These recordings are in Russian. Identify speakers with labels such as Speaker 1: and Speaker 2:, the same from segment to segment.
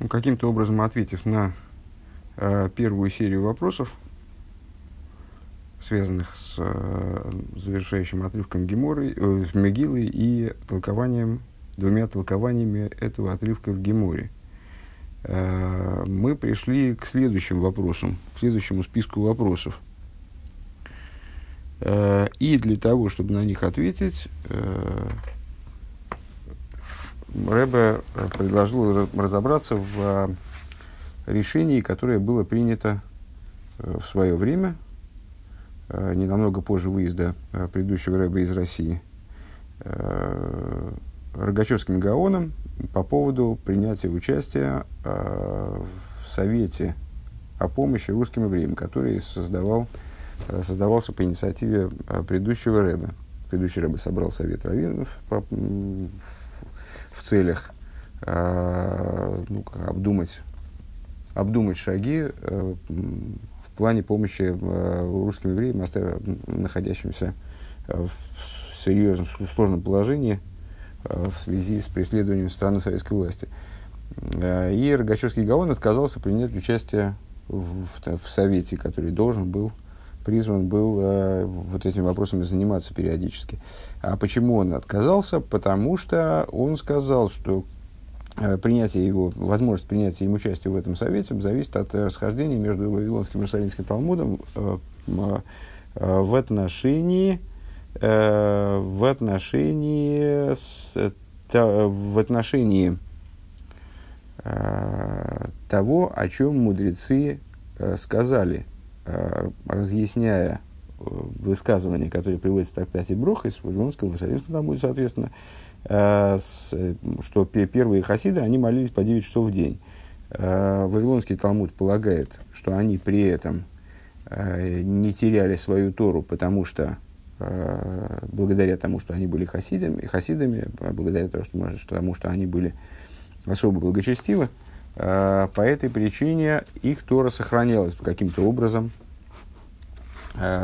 Speaker 1: ну, каким-то образом ответив на э, первую серию вопросов, связанных с э, завершающим отрывком Геморы, э, Мегилы и толкованием, двумя толкованиями этого отрывка в Геморе. Э, мы пришли к следующим вопросам, к следующему списку вопросов. Э, и для того, чтобы на них ответить, э, Рэбе предложил разобраться в э, решении, которое было принято э, в свое время, э, не намного позже выезда предыдущего Рэба из России, Рогачевским Гаоном по поводу принятия участия в Совете о помощи русским евреям, который создавал, создавался по инициативе предыдущего Рэба. Предыдущий Рэбе собрал Совет Раввинов по, целях ну, обдумать обдумать шаги э, в плане помощи э, русским евреям, находящимся э, в серьезном, сложном положении в связи с преследованием страны советской власти. И Рогачевский Гаон отказался принять участие в, в, в совете, который должен был, призван был э, вот этими вопросами заниматься периодически. А почему он отказался? Потому что он сказал, что Э, принятие его, возможность принятия им участия в этом совете зависит от расхождения между Вавилонским и Иерусалимским Талмудом э, э, в отношении, в отношении, в отношении того, о чем мудрецы сказали, разъясняя высказывания, которые приводятся в трактате Броха из Вавилонского и Иерусалимского Талмуда, соответственно, Э, что первые хасиды, они молились по 9 часов в день. Э, Вавилонский Талмуд полагает, что они при этом э, не теряли свою Тору, потому что благодаря тому, что они были хасидами, хасидами благодаря тому, что, что, тому, что они были особо благочестивы, по этой причине их Тора сохранялась каким-то образом,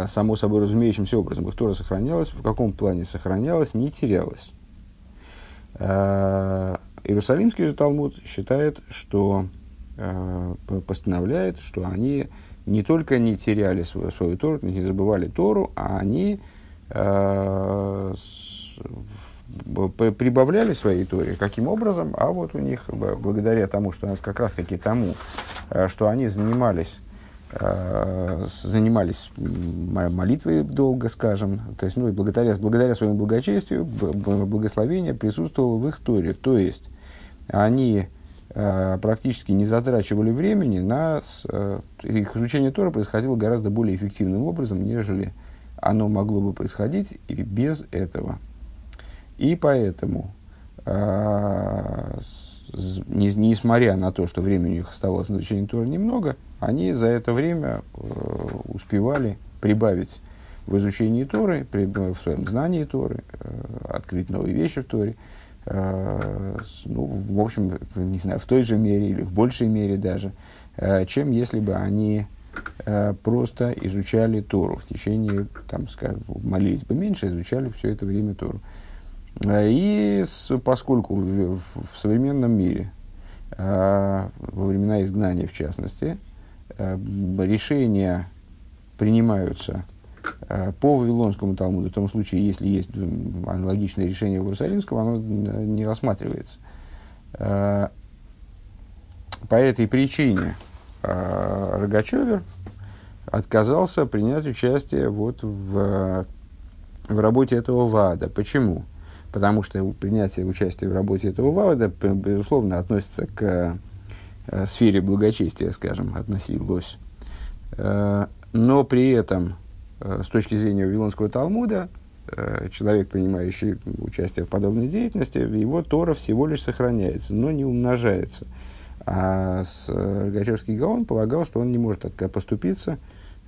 Speaker 1: само собой разумеющимся образом. Их Тора сохранялась, в каком плане сохранялась, не терялась. Э, Иерусалимский же Талмуд считает, что э, постановляет, что они не только не теряли свою, свою Тору, не забывали Тору, а они э, прибавляли своей Торе. Каким образом? А вот у них, благодаря тому, что как раз таки тому, что они занимались Э, занимались молитвой долго, скажем, то есть, ну, и благодаря, благодаря своему благочестию, благословение присутствовало в их Торе. То есть, они э, практически не затрачивали времени на... Э, их изучение Тора происходило гораздо более эффективным образом, нежели оно могло бы происходить и без этого. И поэтому, э, не, несмотря на то, что времени у них оставалось на изучение Тора немного, они за это время э, успевали прибавить в изучении Торы, при, в своем знании Торы, э, открыть новые вещи в Торе, э, ну, в общем, не знаю, в той же мере или в большей мере даже, э, чем если бы они э, просто изучали Тору в течение, там, скажем, молились бы меньше, изучали все это время Тору. И поскольку в, в, в современном мире, э, во времена изгнания в частности, Э, решения принимаются э, по Вавилонскому Талмуду, в том случае, если есть аналогичное решение у Иерусалимского, оно не рассматривается. По этой причине Рогачевер отказался принять участие вот в, в работе этого ВАДа. Почему? Потому что принятие участия в работе этого ВАДа, безусловно, относится к э, сфере благочестия, скажем, относилось. Э, но при этом, э, с точки зрения Вавилонского Талмуда, человек, принимающий участие в подобной деятельности, его Тора всего лишь сохраняется, но не умножается. А Рогачевский Гаон полагал, что он не может поступиться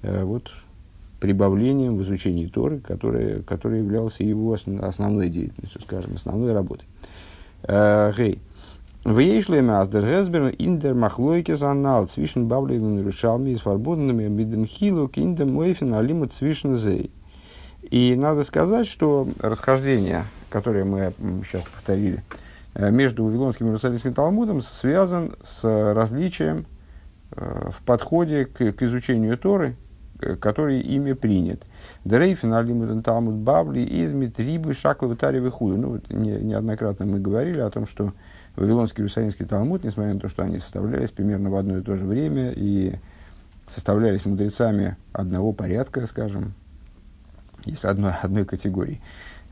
Speaker 1: вот, прибавлением в изучении Торы, которое, которое являлось его основной деятельностью, скажем, основной работой. Э, гей. Вейшлеме аздер гезбер индер махлойке занал Бавлевым и Рушалми и свободными бидем хилу киндем мойфен алиму zwischen зей. И надо сказать, что расхождение, которое мы сейчас повторили между Вавилонским и Иерусалимским Талмудом связан с различием в подходе к, к изучению Торы, который ими принят. Дрейфин, Алимуден, Талмуд, Бабли, Измит, Рибы, Шакловы, Таревы, Худу. Ну, вот не, неоднократно мы говорили о том, что Вавилонский и Иерусалимский Талмуд, несмотря на то, что они составлялись примерно в одно и то же время и составлялись мудрецами одного порядка, скажем, если одной, одной категории,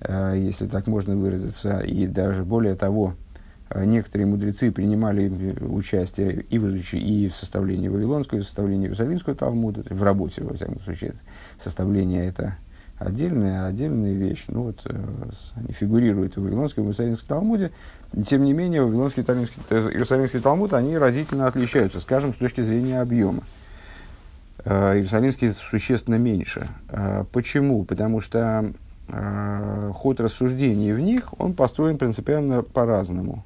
Speaker 1: э, если так можно выразиться, и даже более того, э, некоторые мудрецы принимали участие и в, и в составлении Вавилонского, и в составлении Иерусалимского Талмуда, в работе, во всяком случае, составление это отдельная, отдельная вещь. Ну, вот, э, они фигурируют в Вавилонском и Иерусалимском Талмуде. Тем не менее, Вавилонский и Иерусалимский Талмуд, они разительно отличаются, скажем, с точки зрения объема. Э, Иерусалимский существенно меньше. Э, почему? Потому что э, ход рассуждений в них, он построен принципиально по-разному.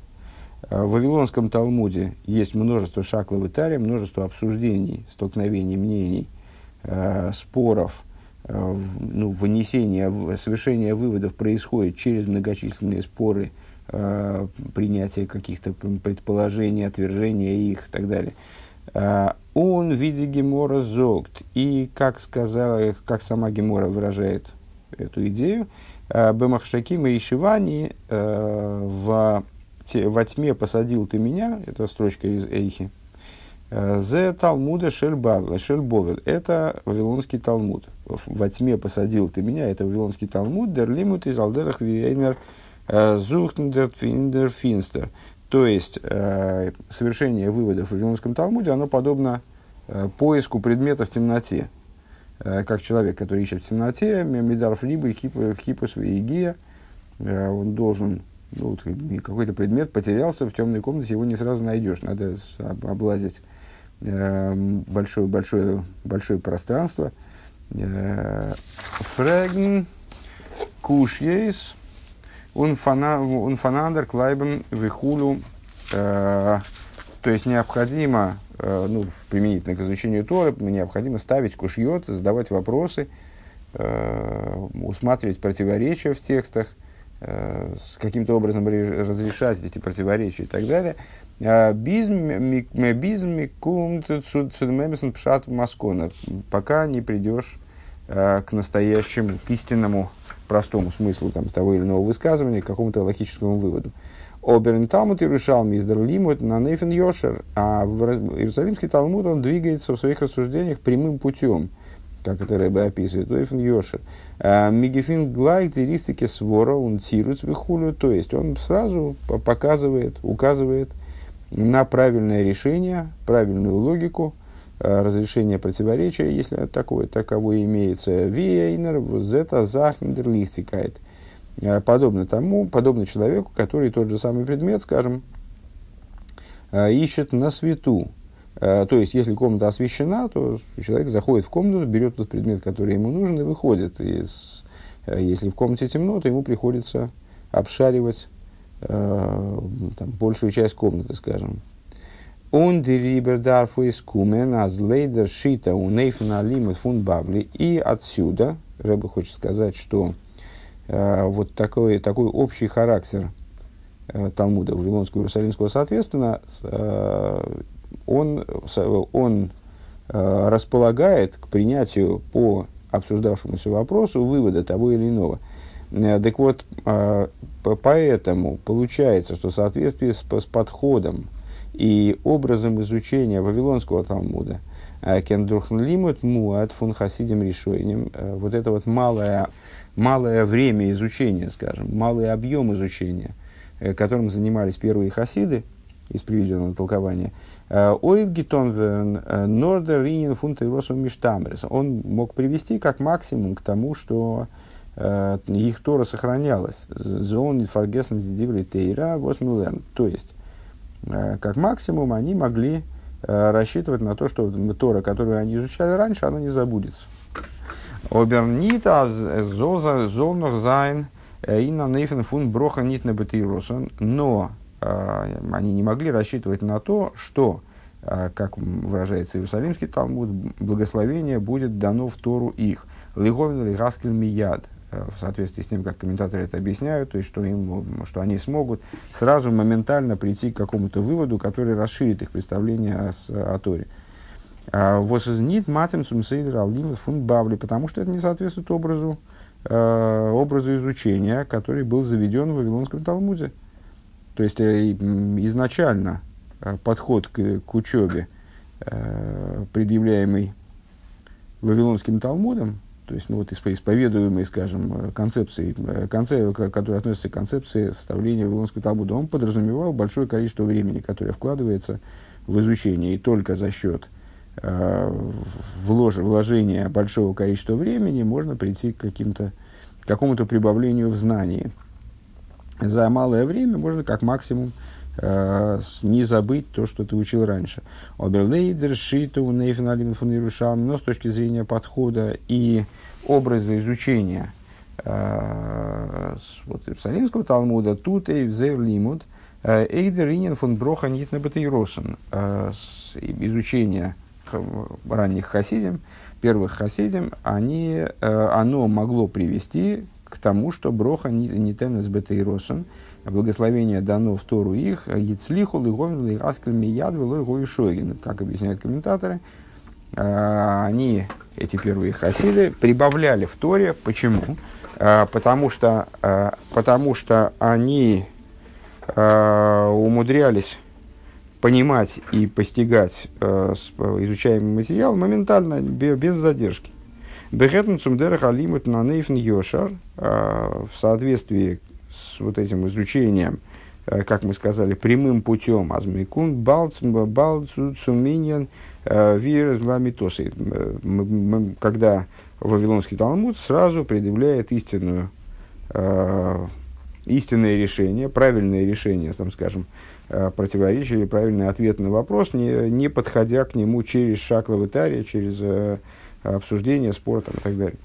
Speaker 1: В Вавилонском Талмуде есть множество шаклов и тари, множество обсуждений, столкновений мнений, споров, ну, вынесение, совершение выводов происходит через многочисленные споры, принятие каких-то предположений, отвержения их и так далее. Он в виде Гемора зогт. И, как, сказала, как сама Гемора выражает эту идею, э, Бемахшакима и Шивани э, в, во тьме посадил ты меня, это строчка из Эйхи, э, Зе Талмуда Шельбовель. Это Вавилонский Талмуд. Во тьме посадил ты меня. Это Вавилонский Талмуд. Дер лимут из алдерах вейнер зухтендер финстер. То есть, э, совершение выводов в Вавилонском Талмуде, оно подобно э, поиску предмета в темноте. Э, как человек, который ищет в темноте, Медарф Либо, Хипус э, он должен, ну, вот, какой-то предмет потерялся в темной комнате, его не сразу найдешь, надо облазить э, большое, большое, большое пространство. Фрегн, Кушьейс, Унфанандер, Клайбен, Вихулю. То есть необходимо, э, ну, применительно к изучению Торы, необходимо ставить кушьет, задавать вопросы, э, усматривать противоречия в текстах, каким-то образом разрешать эти противоречия и так далее. Безм кум пшат маскона, пока не придешь к настоящему, к истинному простому смыслу там, того или иного высказывания, к какому-то логическому выводу. Оберн Талмуд Иерушал Миздер Лимут на Нейфен Йошер, а Иерусалимский Талмуд он двигается в своих рассуждениях прямым путем, как это Рэбе описывает, Нейфен Йошер. А, Мигефин Глайк Диристики Свора, он тирует вихулю, то есть он сразу показывает, указывает на правильное решение, правильную логику, разрешение противоречия, если такое, таковое имеется. Вейнер, зета захндер листикает. Подобно тому, подобно человеку, который тот же самый предмет, скажем, ищет на свету. То есть, если комната освещена, то человек заходит в комнату, берет тот предмет, который ему нужен, и выходит. И с, если в комнате темно, то ему приходится обшаривать э, там, большую часть комнаты, скажем. Он дерибер дарфу из кумен, аз лейдер шита у фун бавли. И отсюда, Рэбе хочет сказать, что э, вот такой, такой общий характер э, Талмуда Вавилонского Иерусалимского, соответственно, э, он, он э, располагает к принятию по обсуждавшемуся вопросу вывода того или иного. Э, так вот, э, поэтому получается, что в соответствии с, с подходом и образом изучения Вавилонского Талмуда, э, Кендурхн лимут муат фун хасидим решением, вот это вот малое, малое время изучения, скажем, малый объем изучения, которым занимались первые хасиды из приведенного толкования, Оев Гитон Нордер Ринин Фунта Миштамрис. Он мог привести как максимум к тому, что их Тора сохранялась. Зон Фаргесен Диври Тейра Восмилен. То есть, Э, как максимум они могли э, рассчитывать на то, что Тора, которую они изучали раньше, она не забудется. Обернита золнах зайн э, и на нейфен фун броха нитна бетиросон. Но они не могли рассчитывать на то, что, как выражается Иерусалимский Талмуд, благословение будет дано в Тору их. Лиговин лигаскель мияд. в соответствии с тем, как комментаторы это объясняют, то есть, что, им, что они смогут сразу моментально прийти к какому-то выводу, который расширит их представление о, о Торе. Восознит матем сумсейдер алдимат фун бавли, потому что это не соответствует образу, э, образу изучения, который был заведен в Вавилонском Талмуде. То есть э, изначально э, подход к, к учебе, э, предъявляемый Вавилонским Талмудом, то есть ну, вот исповедуемые, скажем, концепции, концеп, которые относятся к концепции составления Вавилонского Талмуда, он подразумевал большое количество времени, которое вкладывается в изучение, и только за счет Э, влож, вложения большого количества времени можно прийти к, каким-то, какому-то прибавлению в знании. За малое время можно как максимум э, не забыть то, что ты учил раньше. Оберлейдер, Шиту, Нейфен фон но с точки зрения подхода и образа изучения э, вот, Иерусалимского Талмуда, тут и взер лимуд, э, Эйдер Инин фон Броха Нитна Батейросен, э, изучение ранних хасидим, первых хасидим, они, э, оно могло привести к тому, что броха не тенес бетейросен, благословение дано в Тору их, яцлиху лыговин лыгаскель мияд велой шойгин, как объясняют комментаторы, э, они, эти первые хасиды, прибавляли в Торе. Почему? Потому что, потому что они умудрялись понимать и постигать изучаемый материал моментально, без задержки. Бехетн цумдерах алимут на нейфн йошар э, в соответствии с вот этим изучением, э, как мы сказали, прямым путем азмикун балцуминьян э, вирус ламитосы. Когда Вавилонский Талмуд сразу предъявляет истинную, истинное решение, правильное решение, там, скажем, противоречие или правильный ответ на вопрос, не, не подходя к нему через шаг лавитария, через э, обсуждение, спор там, и так далее.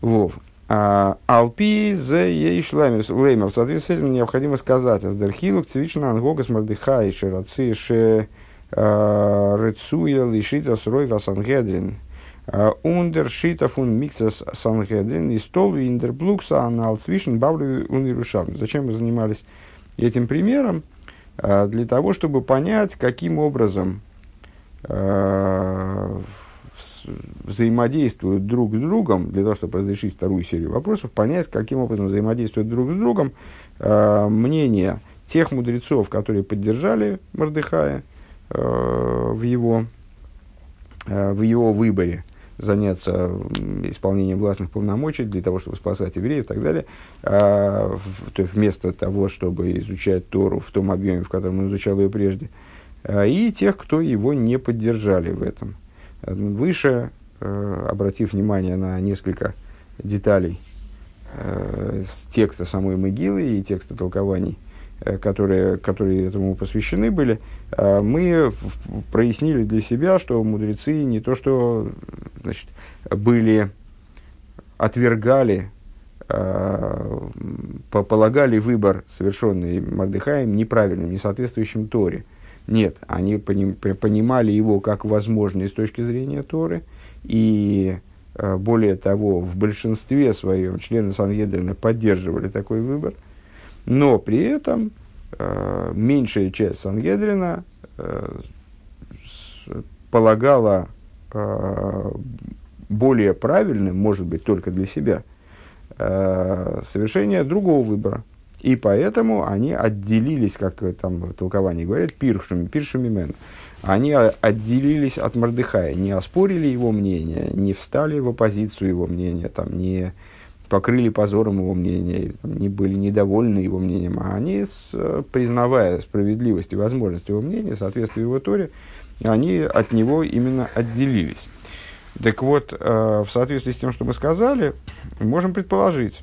Speaker 1: Вов. А, Алпи за ейшлаймер леймер. В соответствии с этим необходимо сказать, аздерхилук цвична ангогас мардыхай шерацы ше э, рецуя лишита срой васангедрин. Ундер шита фун миксас сангедрин и стол индерблукса анал цвишен бавлю унирушам. Зачем мы занимались этим примером а, для того, чтобы понять, каким образом а, взаимодействуют друг с другом, для того, чтобы разрешить вторую серию вопросов, понять, каким образом взаимодействуют друг с другом э, мнения тех мудрецов, которые поддержали Мордыхая э, в, его, э, в его выборе, заняться исполнением властных полномочий для того, чтобы спасать евреев и так далее, а, в, то есть вместо того, чтобы изучать Тору в том объеме, в котором он изучал ее прежде, а, и тех, кто его не поддержали в этом. Выше, а, обратив внимание на несколько деталей а, текста самой могилы и текста толкований, Э, которые, которые этому посвящены были, э, мы прояснили для себя, что мудрецы не то что значит, были, отвергали, э, полагали выбор, совершенный Мардыхаем, неправильным, не соответствующим Торе. Нет, они понимали его как возможный с точки зрения Торы, и более того, в большинстве своем члены Сангедрина поддерживали такой выбор – но при этом э, меньшая часть Сангедрина э, полагала э, более правильным, может быть, только для себя, э, совершение другого выбора. И поэтому они отделились, как там в толковании говорят, пиршами, пиршами мен. Они отделились от Мордыхая, не оспорили его мнение, не встали в оппозицию его мнения, там, не, покрыли позором его мнение, не были недовольны его мнением, а они, признавая справедливость и возможность его мнения, соответствие его Торе, они от него именно отделились. Так вот, э, в соответствии с тем, что мы сказали, можем предположить,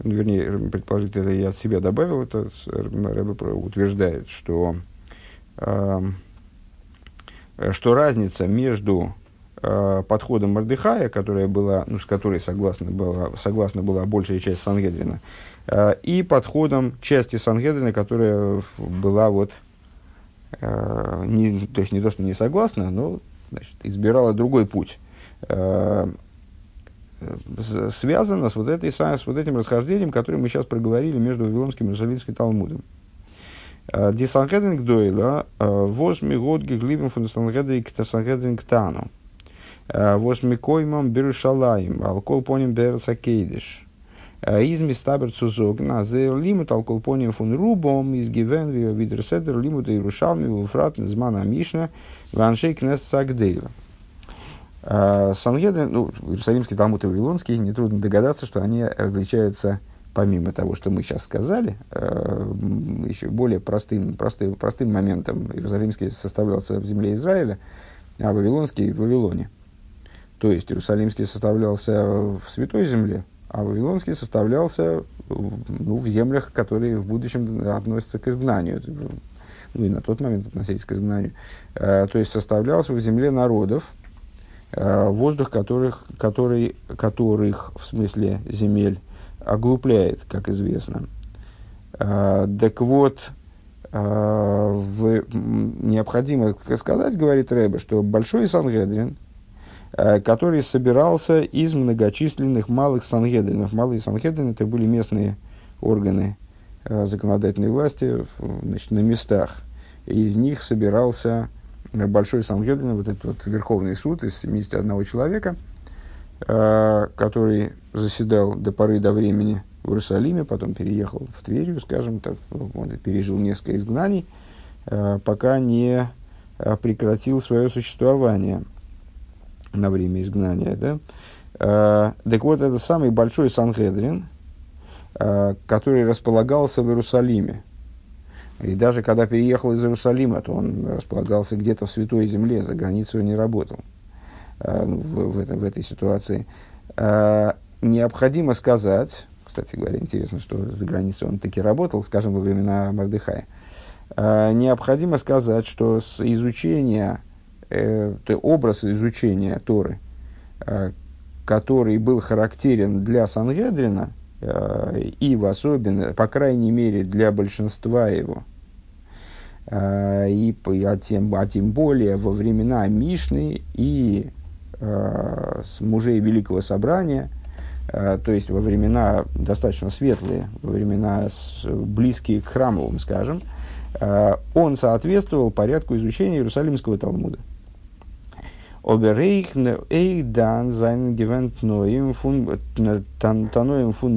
Speaker 1: вернее, предположить это я от себя добавил, это Рэбе утверждает, что, э, что разница между э, подходом Мордыхая, которая была, ну, с которой согласна была, согласна была большая часть Сангедрина, э, и подходом части Сангедрина, которая была вот, э, не, то есть не то, что не согласна, но значит, избирала другой путь. Э, связано с вот, этой, с вот этим расхождением, которое мы сейчас проговорили между Вавилонским и Иерусалимским Талмудом. Ди Санхедринг Дойла, восьми год гигливен фун Санхедринг Санхедринг Тану. Восьми коймам Берушалаем, алкол поним Берсакейдиш. Из мистабер цузогна, зе лимут алкол поним фун Рубом, из гивен видерседер лимут Иерушалми, вуфрат змана Мишна, ваншей кнес Сагдейла. Сангедрин, ну, Иерусалимский Талмуд и Вавилонский, нетрудно догадаться, что они различаются помимо того, что мы сейчас сказали, э, еще более простым, простым, простым моментом Иерусалимский составлялся в земле Израиля, а Вавилонский в Вавилоне. То есть Иерусалимский составлялся в Святой Земле, а Вавилонский составлялся ну, в землях, которые в будущем относятся к изгнанию, ну и на тот момент относились к изгнанию. Э, то есть составлялся в земле народов, э, воздух которых, который, которых, в смысле земель, оглупляет, как известно. А, так вот, а, в, необходимо сказать, говорит Рэбе, что Большой Сангедрин, а, который собирался из многочисленных малых Сангедринов. Малые Сангедрины это были местные органы законодательной власти значит, на местах. Из них собирался Большой Сангедрин, вот этот вот Верховный суд из 71 человека – который заседал до поры до времени в Иерусалиме, потом переехал в Тверью, скажем так, он пережил несколько изгнаний, э, пока не э, прекратил свое существование на время изгнания. Да? Так вот, это самый большой Санхедрин, который располагался в Иерусалиме. И даже когда переехал из Иерусалима, то он располагался где-то в Святой Земле, за границей он не работал. Э, в, в, этом, в этой ситуации. Э, необходимо сказать, кстати говоря, интересно, что за границей он таки работал, скажем, во времена Мардыхая. Э, необходимо сказать, что с изучения, то образ изучения Торы, который был характерен для Сангедрина, и в особенности, по крайней мере, для большинства его, и, а, тем, а тем более во времена Мишны и Э, с мужей Великого Собрания, э, то есть во времена достаточно светлые, во времена близкие к храмовым, скажем, э, он соответствовал порядку изучения Иерусалимского Талмуда. Оберейхне эйдан зайн гевент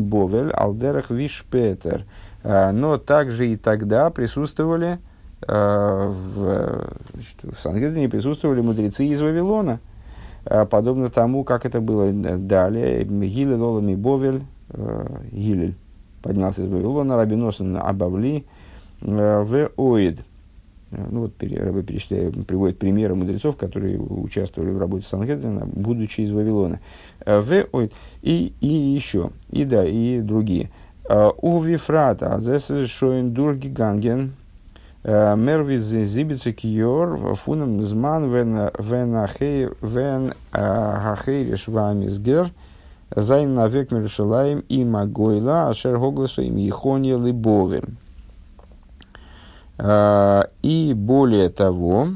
Speaker 1: бовель алдерах вишпетер. Но также и тогда присутствовали в, в Сангедрине присутствовали мудрецы из Вавилона – Э, подобно тому, как это было далее. Гилель Олами Бовель, э, Гилель поднялся из Вавилона, Рабиносен Абавли, э, в Оид. Ну вот, Рабы перечисляет, приводит примеры мудрецов, которые участвовали в работе Санхедрина, будучи из Вавилона. В Оид. И, и еще, и да, и другие. У Вифрата, Зес Шоин Дурги Ганген, Мервиз зибицы кьор фунам зман вен ахейриш вамизгер зайн навек мерушалаем и магойла ашер хогласу им ехонья либовим. И более того,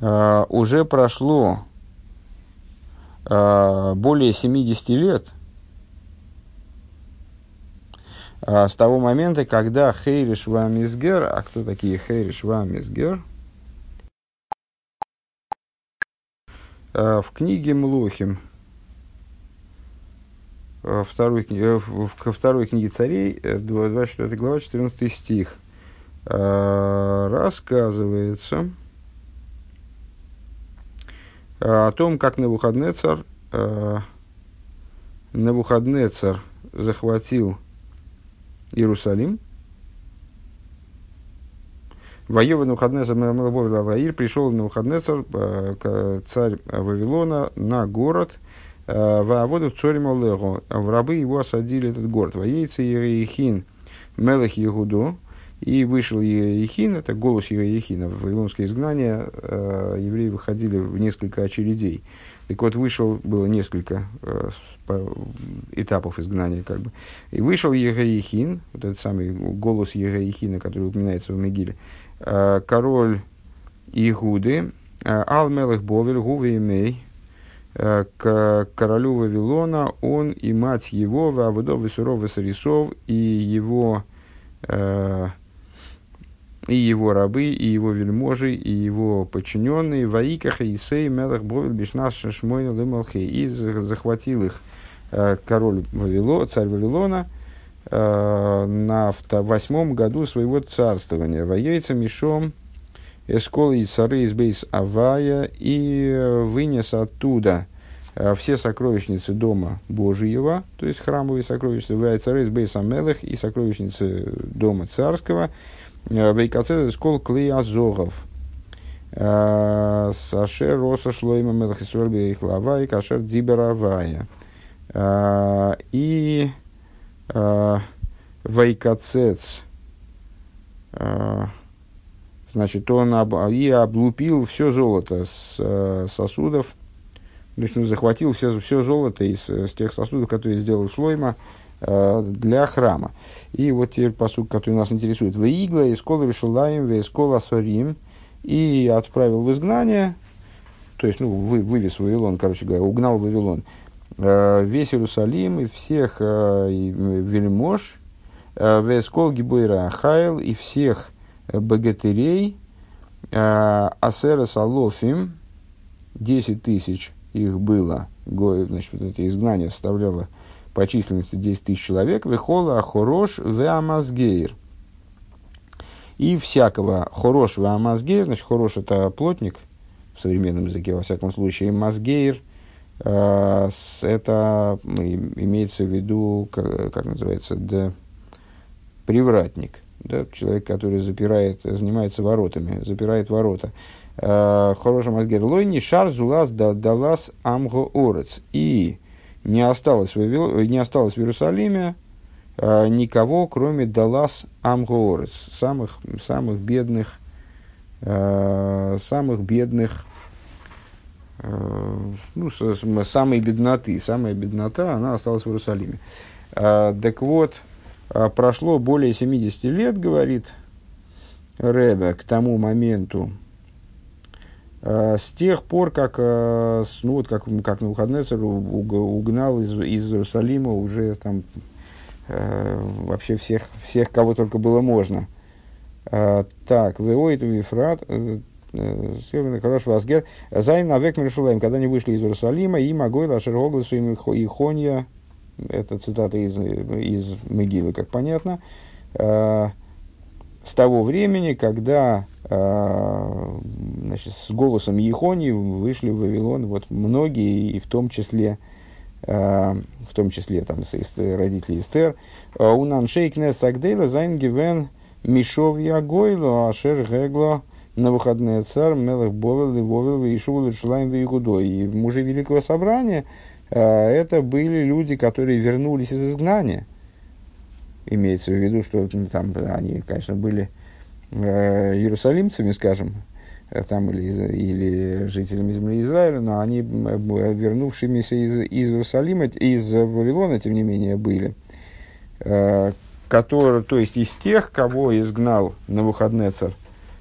Speaker 1: уже прошло более 70 лет – а, с того момента, когда Хейриш Вамизгер, а кто такие Хейриш Вамизгер? А, в книге Млохим, а, второй, э, в второй книге царей, 24 э, глава, 14 стих, рассказывается о том, как Навуходнецар, Навуходнецар захватил Иерусалим. Воеван Навуходнецар Мелабовил пришел Навуходнецар, э, царь Вавилона, на город, э, Вааводу в Цорим Олегу. В рабы его осадили этот город. Воейцы Ереихин Мелах Егуду. И вышел Ереихин, это голос Ереихина. В Вавилонское изгнание э, евреи выходили в несколько очередей. Так вот, вышел, было несколько э, этапов изгнания, как бы. И вышел Егаихин, вот этот самый голос Егаихина, который упоминается в Мегиле, э, король Игуды, э, Ал Мелех Бовель, Гуве Имей, э, к королю Вавилона, он и мать его, Вавудов, Висуров, Висарисов, и его, э, и его рабы, и его вельможи, и его подчиненные, Ваиках, Исей, Мелах, Бровил, Бишнаш, Шмойна, Лымалхе, и захватил их э, король Вавило, царь Вавилона, э, на восьмом году своего царствования. Воейца Мишом, Эскол и цары из Бейс Авая и э, вынес оттуда все сокровищницы дома Божьего, то есть храмовые сокровищницы, в цары из Бейс Амелых и сокровищницы дома царского, Вейкацет Эскол Клей Азогов. Э, Сашер Роса Шлойма Мелах Исруэль Бейх Лавай, Кашер Диберавая. И Вейкацец. Значит, он об, и облупил все золото с э, сосудов, то есть он захватил все, все золото из, из тех сосудов, которые сделал Шлойма э, для храма. И вот теперь посуд, который нас интересует. «Ваигла из кола вишелаем, ве из кола сорим» и отправил в изгнание, то есть, ну, вы, вывез Вавилон, короче говоря, угнал Вавилон, э, весь Иерусалим и всех э, и вельмож, э, вескол гибойра хайл и всех богатырей, э, Асера Салофим, 10 тысяч их было, значит, вот это изгнание составляло по численности 10 тысяч человек, Вехола Хорош Веамазгейр. И всякого Хорош Веамазгейр, значит, Хорош это плотник в современном языке, во всяком случае, Мазгейр, э, это имеется в виду, как, как называется, да, привратник – да, человек, который запирает, занимается воротами, запирает ворота. Э, Хороший Мазгер Лойни, Шар Зулас Далас Амго Орец. И не осталось, в, не осталось в Иерусалиме э, никого, кроме Далас Амго Орец, самых, самых бедных, э, самых бедных ну, самой бедноты, самая беднота, она осталась в Иерусалиме. Так вот, прошло более 70 лет, говорит Ребе, к тому моменту, с тех пор, как, а, ну, вот как, как на выходные угнал из, из Иерусалима уже там вообще всех, всех, кого только было можно. Так, Веоид Вифрат, э, э, хороший Васгер, Зайн Навек Мершулаем, когда они вышли из Иерусалима, и Магой Лашер Огласу и Хонья это цитата из, из Мегилы, как понятно, э, с того времени, когда э, значит, с голосом Ехони вышли в Вавилон вот многие, и в том числе, э, в том числе там, родители Эстер, Унан Шейкне Сагдейла Зайнгивен Мишов Ягойло Ашер Гегло на выходные царь Мелах Бовел Вовел Ишул Шлайм и И мужи Великого Собрания – это были люди, которые вернулись из изгнания. Имеется в виду, что там они, конечно, были иерусалимцами, скажем, э, там, или, или жителями земли Израиля, но они, вернувшимися из, из Иерусалима, из Вавилона, тем не менее, были. Которые, то есть из тех, кого изгнал на выходные царь,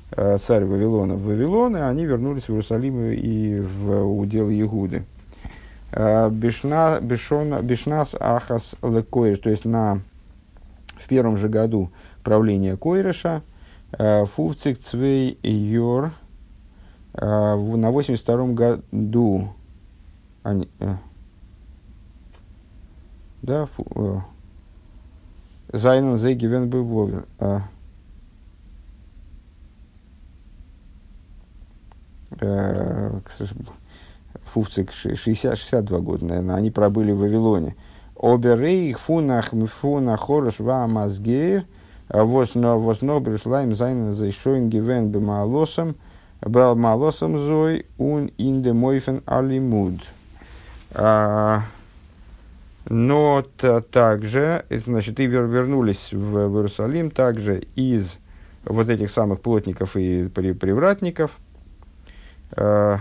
Speaker 1: царь Вавилона в Вавилон, и они вернулись в Иерусалим и в удел Егуды. Э, бешна, бешона, бешнас ахас лекоиш, то есть на, в первом же году правления Койреша, э, фувцик цвей йор, э, на 82 году, они, да, фу, Зейгивен был сожалению, Фуфцик 60-62 года, наверное, они пробыли в Вавилоне. Оберей фунах мифуна хорош ва мазгейр, вос но пришла им зайна за шоин гивен бемалосом, бемалосом зой ун инде мойфен алимуд. А, но также, значит, и вернулись в, Иерусалим также из вот этих самых плотников и привратников, а,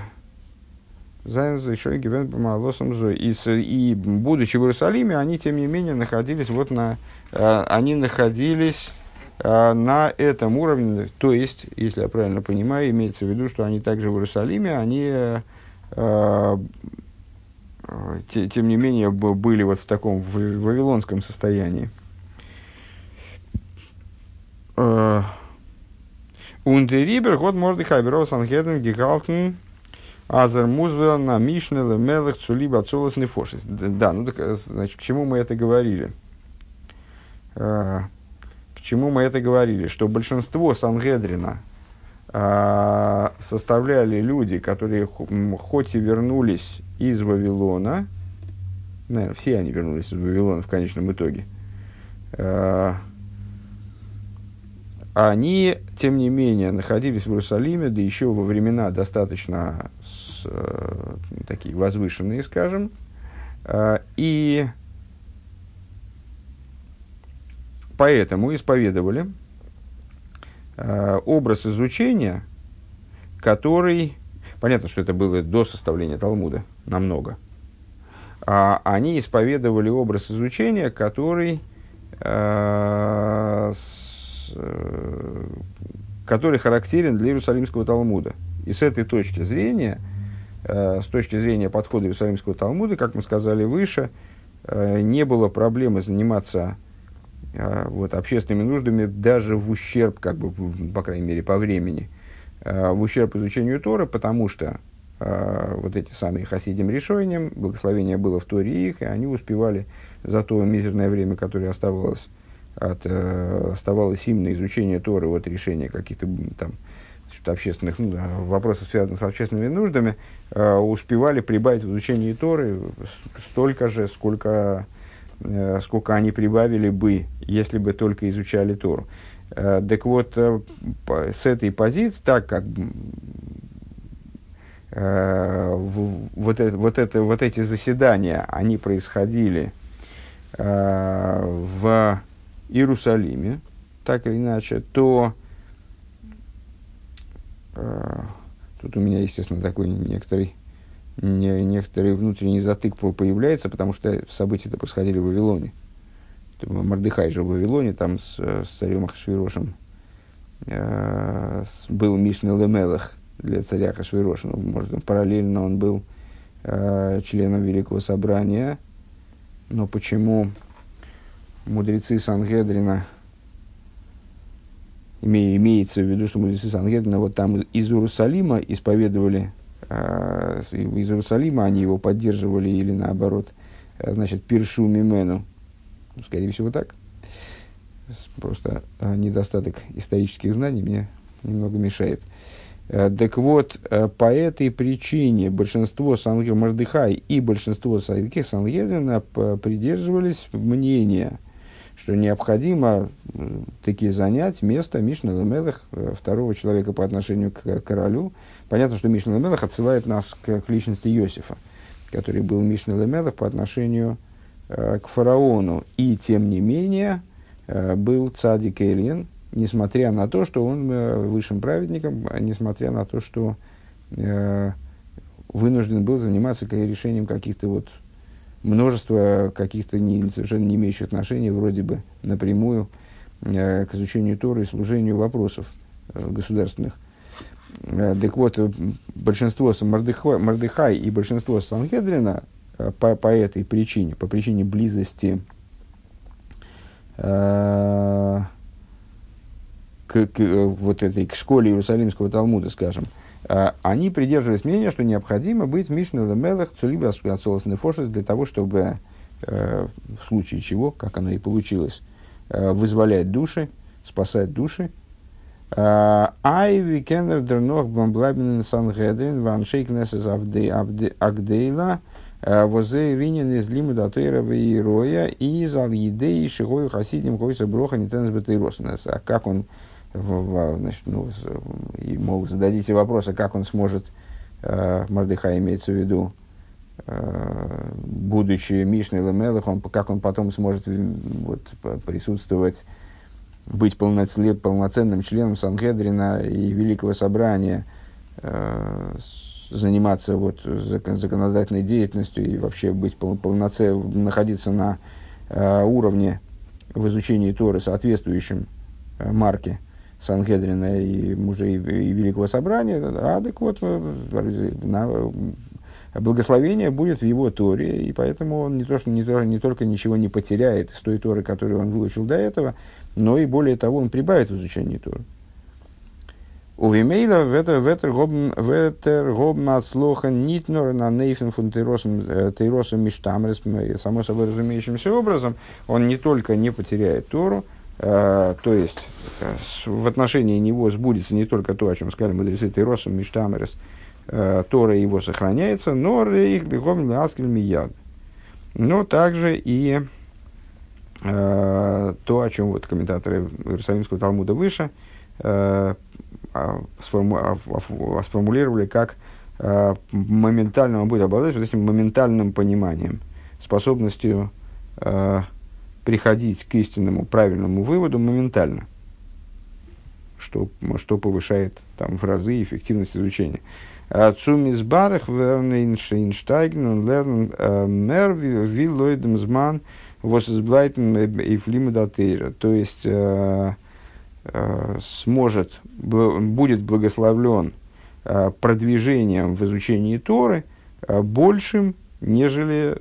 Speaker 1: еще Гивен Бамалосом. И, и будучи в Иерусалиме, они, тем не менее, находились вот на, э, они находились на этом уровне, то есть, если я правильно понимаю, имеется в виду, что они также в Иерусалиме, они э, тем не менее, были вот в таком вавилонском состоянии. Ундерибер, год Мордыхай, Беров Санхеден, Гекалтен, Азер Музвел, на Мишне, Лемелых, Цулиба, Цулас, Нефошис. Да, ну так, значит, к чему мы это говорили? Чему мы это говорили? Что большинство Сангедрина составляли люди, которые хоть и вернулись из Вавилона, наверное, все они вернулись из Вавилона в конечном итоге, они, тем не менее, находились в Иерусалиме, да еще во времена достаточно с, э, такие возвышенные, скажем, э, и поэтому исповедовали э, образ изучения, который, понятно, что это было до составления Талмуда, намного, а они исповедовали образ изучения, который э, Э, который характерен для Иерусалимского Талмуда. И с этой точки зрения, э, с точки зрения подхода Иерусалимского Талмуда, как мы сказали выше, э, не было проблемы заниматься вот, общественными нуждами даже в ущерб, как бы, по крайней мере, по времени, в ущерб изучению Тора, потому что вот эти самые хасидим решением, благословение было в Торе их, и они успевали за то мизерное время, которое оставалось от, э, оставалось им на изучение Торы от решения каких-то там общественных ну, вопросов, связанных с общественными нуждами, успевали прибавить в изучении Торы столько же, сколько, сколько они прибавили бы, если бы только изучали Тору. Э, так вот, э, с этой позиции, так как э, вот, это, вот, это, вот эти заседания, они происходили э, в Иерусалиме, так или иначе, то э, тут у меня, естественно, такой некоторый, не, некоторый внутренний затык появляется, потому что события-то происходили в Вавилоне. Мордыхай жил в Вавилоне, там с, с царем Ахашвирошем э, был Мишна Лемелах для царя Ахашвироша. Ну, может, параллельно он был э, членом Великого Собрания. Но почему мудрецы Сангедрина, имеется в виду, что мудрецы Сангедрина вот там из Иерусалима исповедовали, из Иерусалима они его поддерживали или наоборот, э, значит, Пиршу Мимену, скорее всего так. Просто э, недостаток исторических знаний мне немного мешает. Э, так вот, э, по этой причине большинство Сангер Мардыхай и большинство Сангер Сангедрина придерживались мнения – что необходимо таки занять место Мишна Лемелах, э, второго человека по отношению к королю. Понятно, что Мишна Лемелах отсылает нас к, к личности Иосифа, который был Мишна Лемелах по отношению э, к фараону. И, тем не менее, э, был цадик Эльен, несмотря на то, что он э, высшим праведником, а несмотря на то, что э, вынужден был заниматься решением каких-то вот множество каких-то не, совершенно не имеющих отношения вроде бы напрямую э, к изучению Торы и служению вопросов э, государственных. Э, так вот, э, большинство Мордыхай, и большинство Санхедрина э, по, по этой причине, по причине близости э, к, к, э, вот этой, к школе Иерусалимского Талмуда, скажем, э, они придерживались мнения, что необходимо быть Мишна Лемелах Цулиба Ацолас Нефошес для того, чтобы э, в случае чего, как оно и получилось, э, вызволять души, спасать души. А, Ай кеннер дернох бамблабин сангедрин ван шейкнесес агдейла э, возе ринен из лиму датейра роя и зал едей шигой хасидим койса броха нитенс бетейроснес. А как он значит, ну, и, мол, зададите вопросы, как он сможет, э, Мордыхай имеется в виду, э, будучи Мишной Лемелых, он, как он потом сможет вот, присутствовать, быть полноценным, полноценным членом Сангедрина и Великого Собрания, э, заниматься вот, закон, законодательной деятельностью и вообще быть пол, полноценным, находиться на э, уровне в изучении Торы, соответствующем э, марке – Сангедрина и мужей и Великого Собрания, а вот, на, благословение будет в его Торе, и поэтому он не, то, что, не, то, не только ничего не потеряет из той Торы, которую он выучил до этого, но и более того, он прибавит в изучении Торы. У Вимейла ветер гобм отслоха нитнор на нейфен фун тейросом миштамрес, само собой разумеющимся образом, он не только не потеряет Тору, Uh, то есть в отношении него сбудется не только то, о чем сказали мудрецы Тейросом Миштамерес, Тора его сохраняется, но лихом аскель мияд. Но также и то, о чем вот комментаторы Иерусалимского Талмуда выше а, а, сформулировали как а, моментально он будет обладать вот этим моментальным пониманием, способностью приходить к истинному правильному выводу моментально, что, что повышает там, в разы эффективность изучения. Цумис барах вернейнштейген лерн мер виллойдем зман восизблайтен и флимудатейра. То есть, Э, сможет, будет благословлен э, продвижением в изучении Торы э, большим, нежели,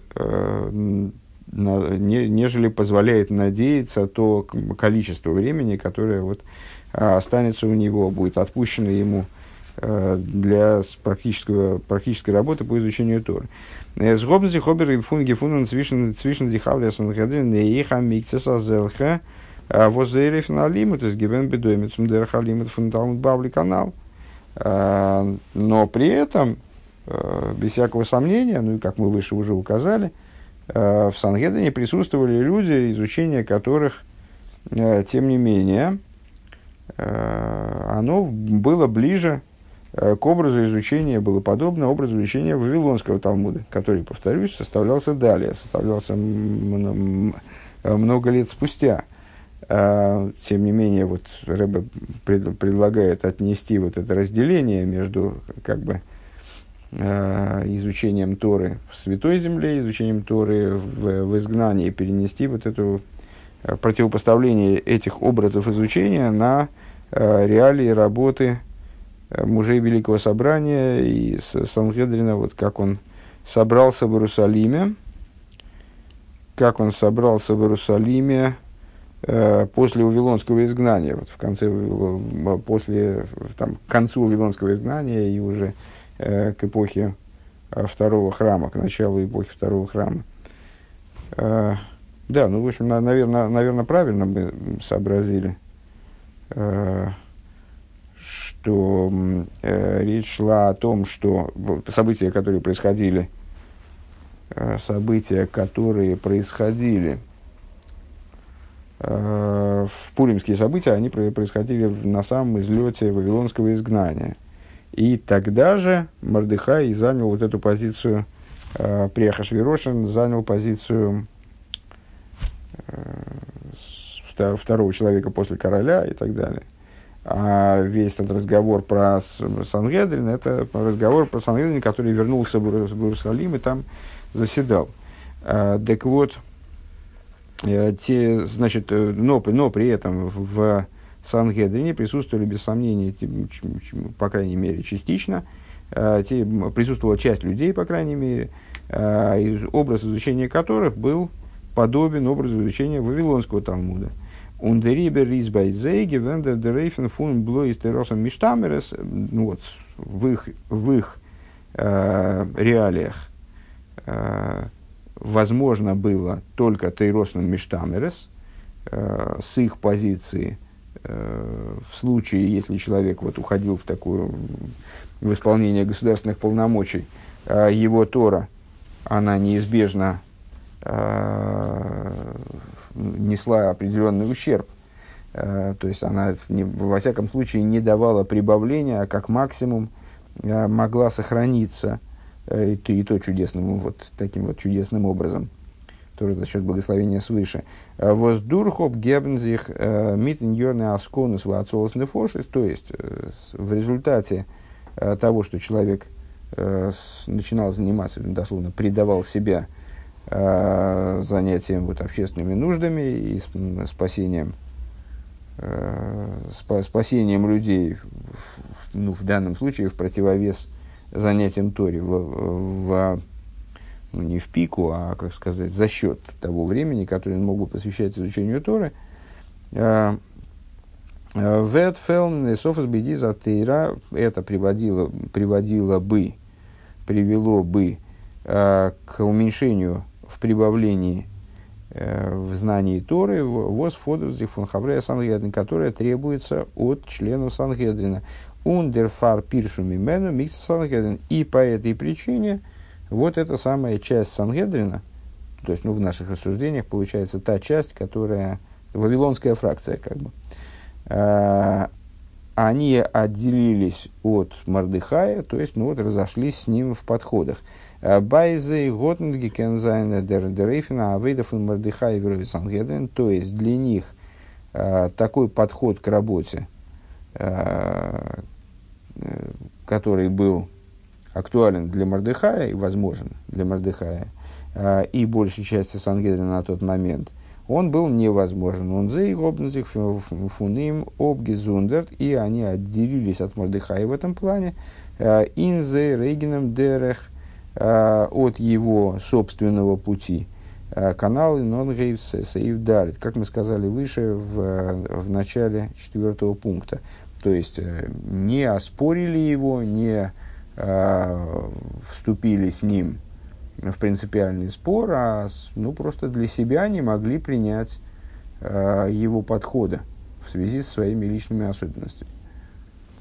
Speaker 1: нежели позволяет надеяться то количество времени, которое вот останется у него, будет отпущено ему для практического, практической работы по изучению Торы. Сгобнзи хобер и фунги фунан цвишен дихавля санхадрин и хамикцеса зелха – а Возерев на лимит, из гибен бедоймицум дерхалимит фундамент бавли канал. А, но при этом, без всякого сомнения, ну и как мы выше уже указали, в Сангедене присутствовали люди, изучение которых, тем не менее, оно было ближе к образу изучения, было подобно образу изучения Вавилонского Талмуда, который, повторюсь, составлялся далее, составлялся много лет спустя – а, тем не менее, вот Рэбе пред, предлагает отнести вот это разделение между как бы, э, изучением Торы в Святой Земле, изучением Торы в, в изгнании, перенести вот это э, противопоставление этих образов изучения на э, реалии работы э, мужей Великого Собрания и Сангедрина, вот как он собрался в Иерусалиме, как он собрался в Иерусалиме, Э, после Вавилонского изгнания, вот в конце, после, там, к концу Вавилонского изгнания и уже э, к эпохе э, второго храма, к началу эпохи второго храма. Э, да, ну, в общем, на, наверное, наверное, правильно мы сообразили, э, что э, речь шла о том, что события, которые происходили, э, события, которые происходили – Э, в пуримские события, они происходили на самом излете вавилонского изгнания. И тогда же Мордыхай занял вот эту позицию, э, при занял позицию э, второго человека после короля и так далее. А весь этот разговор про Сангедрин, это разговор про Сангедрин, который вернулся в Иерусалим и там заседал. Так вот, Э, те, значит, э, но, но при этом в Сангедрине присутствовали, без сомнения, по крайней мере, частично, э, те, присутствовала часть людей, по крайней мере, образ изучения которых был подобен образу изучения Вавилонского Талмуда. Ундерибер Ризбайзейги, Вендер Дерейфен фун Блойс Теросом Миштамерес, ну вот, в их, в их э, реалиях э, возможно было только Тейросом Миштамерес, э, с их позиции, э, в случае, если человек вот уходил в такую, в исполнение государственных полномочий, э, его Тора, она неизбежно несла определенный ущерб. Э, то есть она, во всяком случае, не давала прибавления, а как максимум э, могла сохраниться – Э, и и то чудесным, вот таким вот чудесным образом, тоже за счет благословения свыше. Э, Воздурхоп гебнзих э, митен йорны асконус вацолос нефошис, то есть в результате того, что человек начинал заниматься, дословно предавал себя занятием вот, общественными нуждами и спасением, спасением людей, в, ну, в данном случае в противовес занятием Тори в, в, ну, не в пику, а, как сказать, за счет того времени, которое он мог бы посвящать изучению Торы. Э, э, Ветфелн Софос Бедиза Тейра это приводило, приводило бы, привело бы э, к уменьшению в прибавлении в знании Торы, воз фодерзи фон хаврея Сангедрин, которая требуется от членов Сангедрина. Ундерфар пиршу мимену микс Сангедрин. И по этой причине вот эта самая часть Сангедрина, то есть ну, в наших рассуждениях получается та часть, которая вавилонская фракция, как бы, а, они отделились от Мардыхая, то есть, ну вот, разошлись с ним в подходах. А, Байзы, Готнги, Кензайна, Дерейфина, Авейдов и Мардыхай, Сангедрин, то есть, для них а, такой подход к работе, а, э, который был актуален для Мардыхая и возможен для Мардыхая и большей части Сангедрина на тот момент – он был невозможен. Он заигобнзих фуним обгезундерт, и они отделились от Мордыхая в этом плане. Э, Инзе рейгеном дерех э, от его собственного пути. Э, канал Нонгейв Сейвдарит, как мы сказали выше в, в начале четвертого пункта. То есть не оспорили его, не вступили с ним в принципиальный спор, а ну, просто для себя не могли принять э, его подхода в связи с своими личными особенностями.